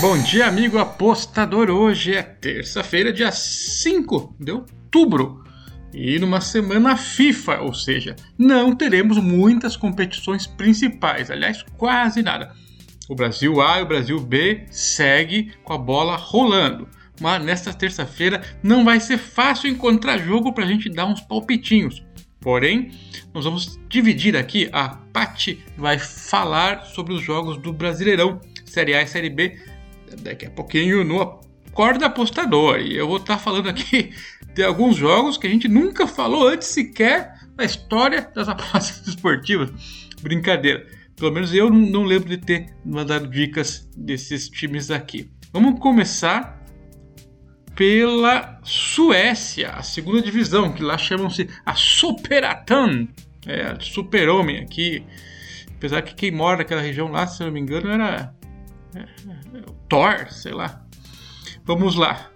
Bom dia, amigo apostador. Hoje é terça-feira, dia 5 de outubro. E numa semana FIFA, ou seja, não teremos muitas competições principais, aliás, quase nada. O Brasil A e o Brasil B segue com a bola rolando. Mas nesta terça-feira não vai ser fácil encontrar jogo para a gente dar uns palpitinhos. Porém, nós vamos dividir aqui. A Pati vai falar sobre os jogos do Brasileirão, Série A e Série B, daqui a pouquinho no Acorda Apostador. E eu vou estar falando aqui de alguns jogos que a gente nunca falou antes sequer na história das apostas esportivas. Brincadeira. Pelo menos eu não lembro de ter mandado dicas desses times aqui. Vamos começar pela Suécia, a segunda divisão, que lá chamam-se a Superatan, é, super-homem aqui. Apesar que quem mora naquela região lá, se eu não me engano, era Thor, sei lá. Vamos lá.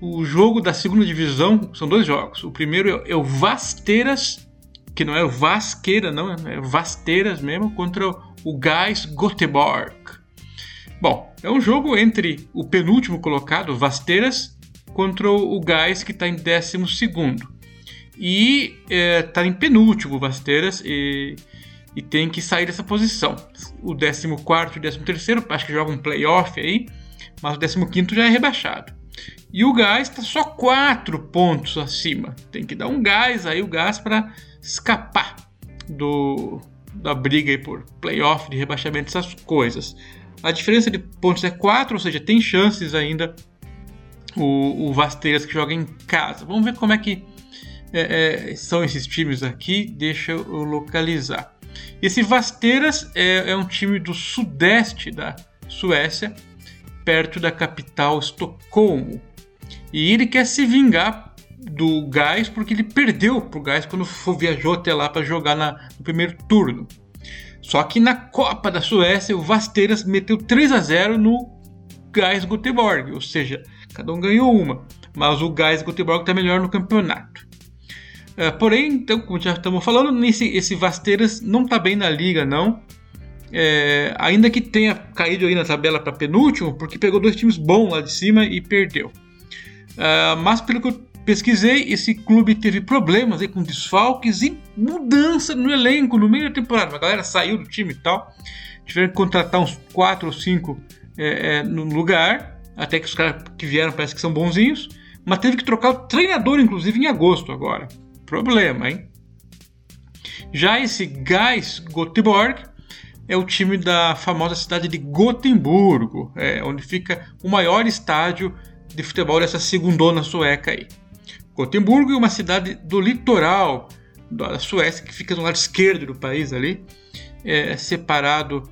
O jogo da segunda divisão são dois jogos. O primeiro é o Vasteiras, que não é o Vasqueira, não, é Vasteiras mesmo, contra o Gás Göteborg. Bom, é um jogo entre o penúltimo colocado, Vasteiras, contra o Gás, que está em 12. E está é, em penúltimo, Vasteiras, e, e, tem que sair dessa posição. O 14 e o 13, acho que joga um playoff aí, mas o 15 já é rebaixado. E o Gás está só 4 pontos acima. Tem que dar um gás aí, o Gás, para escapar do, da briga aí por playoff, de rebaixamento, essas coisas. A diferença de pontos é 4, ou seja, tem chances ainda o, o Vasteiras que joga em casa. Vamos ver como é que é, é, são esses times aqui. Deixa eu localizar. Esse Vasteiras é, é, um time do sudeste da Suécia, perto da capital Estocolmo. E ele quer se vingar do Gás porque ele perdeu pro Gás quando viajou até lá para jogar na, no primeiro turno. Só que na Copa da Suécia, o Vasteiras meteu 3 a 0 no Gás Göteborg, ou seja, cada um ganhou uma, mas o Gás Göteborg está melhor no campeonato. É, porém, então, como já estamos falando, nesse, esse Vasteiras não está bem na liga, não. É, ainda que tenha caído aí na tabela para penúltimo, porque pegou dois times bons lá de cima e perdeu. É, mas pelo que eu pesquisei, esse clube teve problemas aí com desfalques e mudança no elenco no meio da temporada. A galera saiu do time e tal. Tiveram que contratar uns 4 ou 5 é, é, no lugar. Até que os caras que vieram parece que são bonzinhos. Mas teve que trocar o treinador, inclusive, em agosto agora. Problema, hein? Já esse Gás Göteborg é o time da famosa cidade de Gotemburgo, é, onde fica o maior estádio de futebol dessa segundona sueca aí. Gotemburgo é uma cidade do litoral da Suécia, que fica do lado esquerdo do país ali, é, separado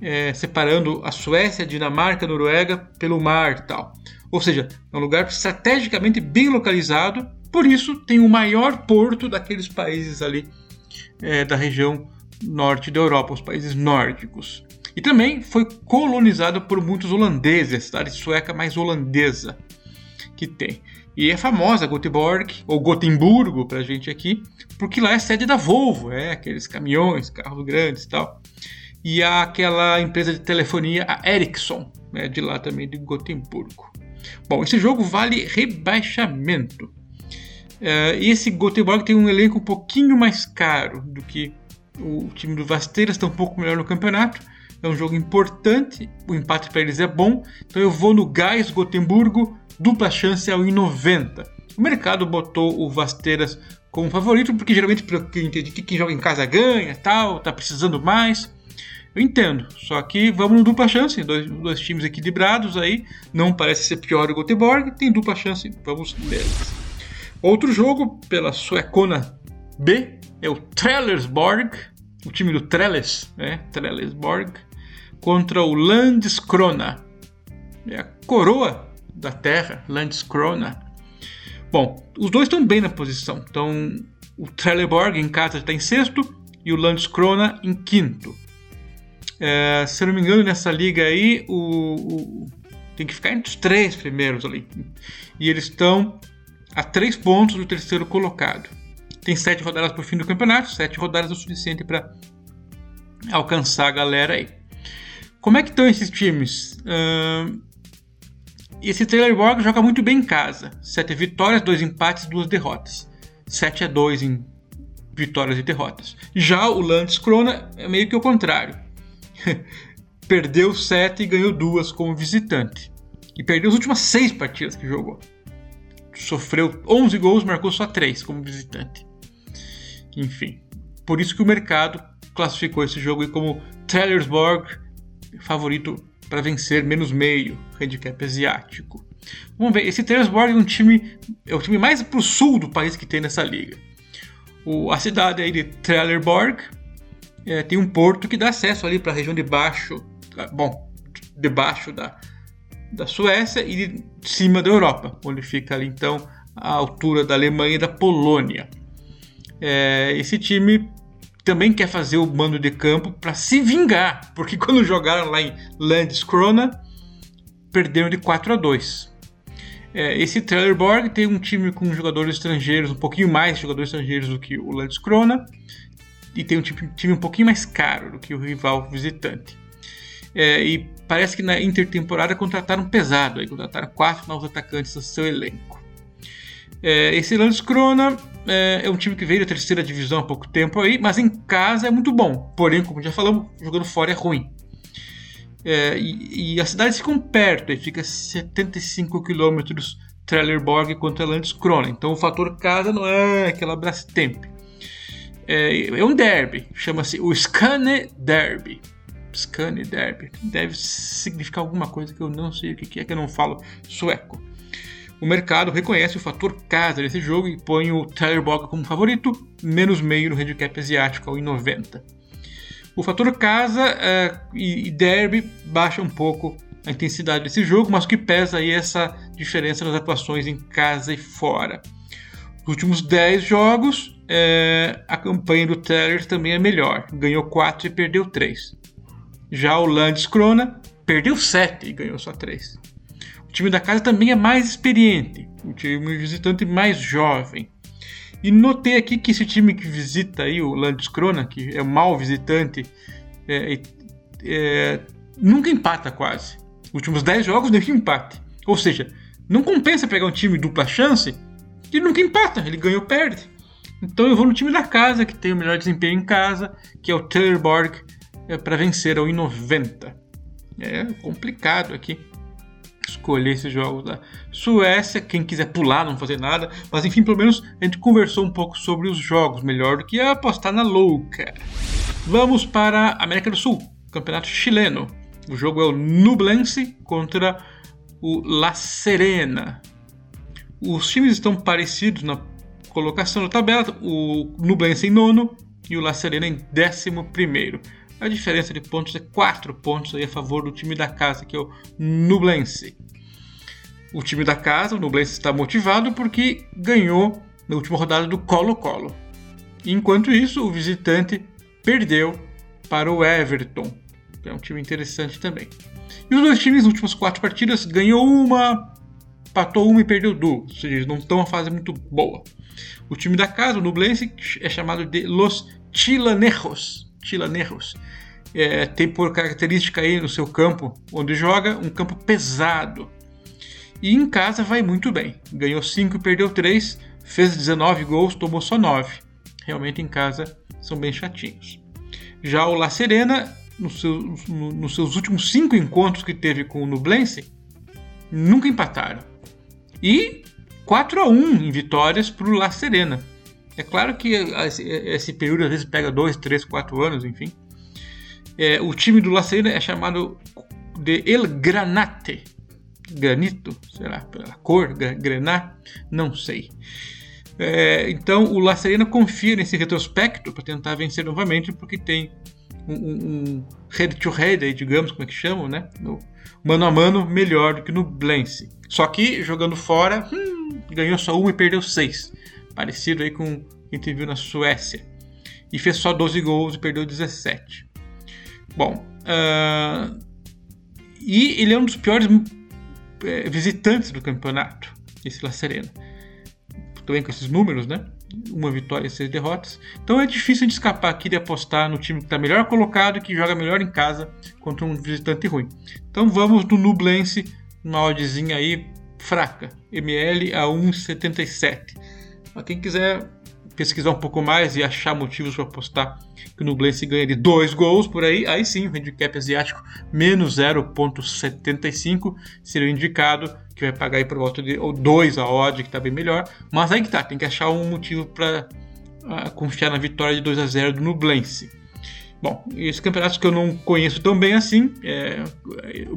é, separando a Suécia, Dinamarca, Noruega pelo mar e tal. Ou seja, é um lugar estrategicamente bem localizado, por isso tem o maior porto daqueles países ali é, da região norte da Europa, os países nórdicos. E também foi colonizado por muitos holandeses, a cidade sueca mais holandesa que tem. E é famosa Göteborg, ou Gotemburgo para a gente aqui, porque lá é sede da Volvo, é aqueles caminhões, carros grandes e tal e aquela empresa de telefonia, a Ericsson, né, de lá também de Gotemburgo. Bom, esse jogo vale rebaixamento. Uh, e esse Göteborg tem um elenco um pouquinho mais caro do que o time do Vasteiras, está um pouco melhor no campeonato. É um jogo importante, o empate para eles é bom, então eu vou no Gás Gotemburgo, dupla chance ao 1,90. O mercado botou o Vasteiras como favorito, porque geralmente, pelo que eu entendi, quem joga em casa ganha, tal, tá precisando mais. Eu entendo, só que vamos no dupla chance, dois, dois times equilibrados aí, não parece ser pior o Göteborg, tem dupla chance, vamos neles. Outro jogo pela Suecona B é o Trellersborg, o time do Trellis, né? Trellersborg, contra o Landskrona. É a coroa da terra, Landskrona. Bom, os dois estão bem na posição. Então, o Trelleborg em casa está em sexto e o Landskrona em quinto. É, se eu não me engano, nessa liga aí, o, o, tem que ficar entre os três primeiros ali. E eles estão a três pontos do terceiro colocado. Tem sete rodadas para o fim do campeonato, sete rodadas é o suficiente para alcançar a galera aí. Como é que estão esses times? Uh, esse Trailerborg joga muito bem em casa. 7 vitórias, 2 empates, 2 derrotas. 7 a 2 em vitórias e derrotas. Já o Landskrona é meio que o contrário. perdeu 7 e ganhou 2 como visitante. E perdeu as últimas 6 partidas que jogou. Sofreu 11 gols, marcou só 3 como visitante. Enfim, por isso que o mercado classificou esse jogo como Trailersborg favorito para vencer menos meio, handicap asiático. Vamos ver, esse Trelleborg é um time é o time mais pro sul do país que tem nessa liga. O, a cidade aí de Trelleborg é, tem um porto que dá acesso ali para a região de baixo, bom, debaixo da, da Suécia e de cima da Europa, onde fica ali então a altura da Alemanha e da Polônia. É, esse time também quer fazer o mando de campo para se vingar, porque quando jogaram lá em Landskrona, perderam de 4 a 2. É, esse Trelleborg tem um time com jogadores estrangeiros, um pouquinho mais jogadores estrangeiros do que o Landskrona, e tem um time, time um pouquinho mais caro do que o rival visitante. É, e parece que na intertemporada contrataram pesado, aí contrataram quatro novos atacantes do seu elenco. É, esse Landskrona é, é, um time que veio da terceira divisão há pouco tempo aí, mas em casa é muito bom. Porém, como já falamos, jogando fora é ruim. É, e, e, as cidades ficam perto, aí fica 75 quilômetros Trelleborg contra Landskrona. Então o fator casa não é aquela Brastemp. É, é um derby, chama-se o Skane Derby. Skane Derby. Deve significar alguma coisa que eu não sei o que é, que eu não falo sueco. O mercado reconhece o fator casa desse jogo e põe o Tyler Boga como favorito, menos meio no handicap asiático, ao 90. O fator casa uh, e, derby baixa um pouco a intensidade desse jogo, mas o que pesa aí é essa diferença nas atuações em casa e fora. Nos últimos 10 jogos, uh, a campanha do Teller também é melhor. Ganhou 4 e perdeu 3. Já o Landskrona perdeu 7 e ganhou só 3. O time da casa também é mais experiente, o time visitante mais jovem. E notei aqui que esse time que visita aí o Landskrona, que é o mau visitante, é, é, nunca empata quase. Os últimos 10 jogos deu empate. Ou seja, não compensa pegar um time dupla chance que nunca empata, ele ganha ou perde. Então eu vou no time da casa, que tem o melhor desempenho em casa, que é o Trelleborg, é, para vencer ao 90. É complicado aqui escolher esses jogos da Suécia. Quem quiser pular, não fazer nada. Mas enfim, pelo menos a gente conversou um pouco sobre os jogos, melhor do que apostar na louca. Vamos para a América do Sul, Campeonato Chileno. O jogo é o Nublense contra o La Serena. Os times estão parecidos na colocação da tabela. O Nublense em nono e o La Serena em décimo primeiro. A diferença de pontos é 4 pontos aí a favor do time da casa, que é o Nublense. O time da casa, o Nublense, está motivado porque ganhou na última rodada do Colo-Colo. Enquanto isso, o visitante perdeu para o Everton, que é um time interessante também. E os dois times, nas últimas quatro partidas, ganhou uma, patou uma e perdeu duas, ou seja, eles não estão uma fase muito boa. O time da casa, o Nublense, é chamado de Los Chilanejos, Chilanejos, é, tem por característica aí no seu campo onde joga um campo pesado. E em casa vai muito bem. Ganhou 5 e perdeu 3, fez 19 gols, tomou só 9. Realmente em casa são bem chatinhos. Já o La Serena, nos seus, no, nos seus últimos 5 encontros que teve com o Nublense, nunca empataram. E 4 a 1 em vitórias para o La Serena. É claro que esse período às vezes pega 2, 3, 4 anos, enfim. É, o time do La Serena é chamado de El Granate. Granito, será? Pela cor, granat? Não sei. É, então o La Serena confia nesse retrospecto para tentar vencer novamente, porque tem um, head to head, aí, digamos, como é que chamam, né? No mano a mano melhor do que no Blense. Só que jogando fora, hum, ganhou só um e perdeu seis. Parecido aí com o que a gente viu na Suécia. E fez só 12 gols e perdeu 17. Bom, uh, e ele é um dos piores é, visitantes do campeonato, esse La Serena. Também com esses números, né? uma vitória e seis derrotas. Então é difícil de escapar aqui de apostar no time que está melhor colocado que joga melhor em casa contra um visitante ruim. Então vamos no Nublense, uma oddzinha aí fraca, ML a 1,77. Quem quiser pesquisar um pouco mais e achar motivos para apostar que o Nublense ganha de dois gols por aí, aí sim o handicap asiático menos 0.75 seria o indicado, que vai pagar aí por volta de 2 a odd, que está bem melhor. Mas aí que tá, tem que achar um motivo para uh, ah, confiar na vitória de 2 a 0 do Nublense. Bom, esses campeonatos que eu não conheço tão bem assim, é,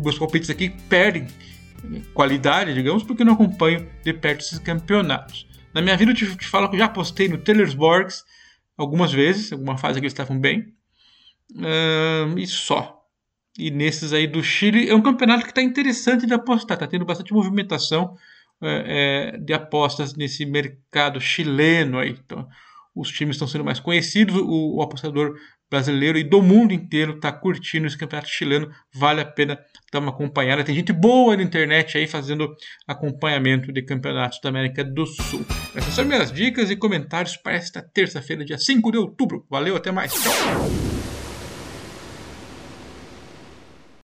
meus palpites aqui perdem qualidade, digamos, porque eu não acompanho de perto esses campeonatos. Na minha vida eu te, te falo que eu já apostei no Taylorsborgs algumas vezes, alguma fase que eles estavam bem. Uh, e só. E nesses aí do Chile, é um campeonato que está interessante de apostar, está tendo bastante movimentação é, é, de apostas nesse mercado chileno aí. Então, os times estão sendo mais conhecidos, o, o apostador brasileiro e do mundo inteiro está curtindo esse campeonato chileno. Vale a pena dar uma acompanhada. Tem gente boa na internet aí fazendo acompanhamento de campeonatos da América do Sul. Essas são minhas dicas e comentários para esta terça-feira, dia 5 de outubro. Valeu, até mais. Tchau.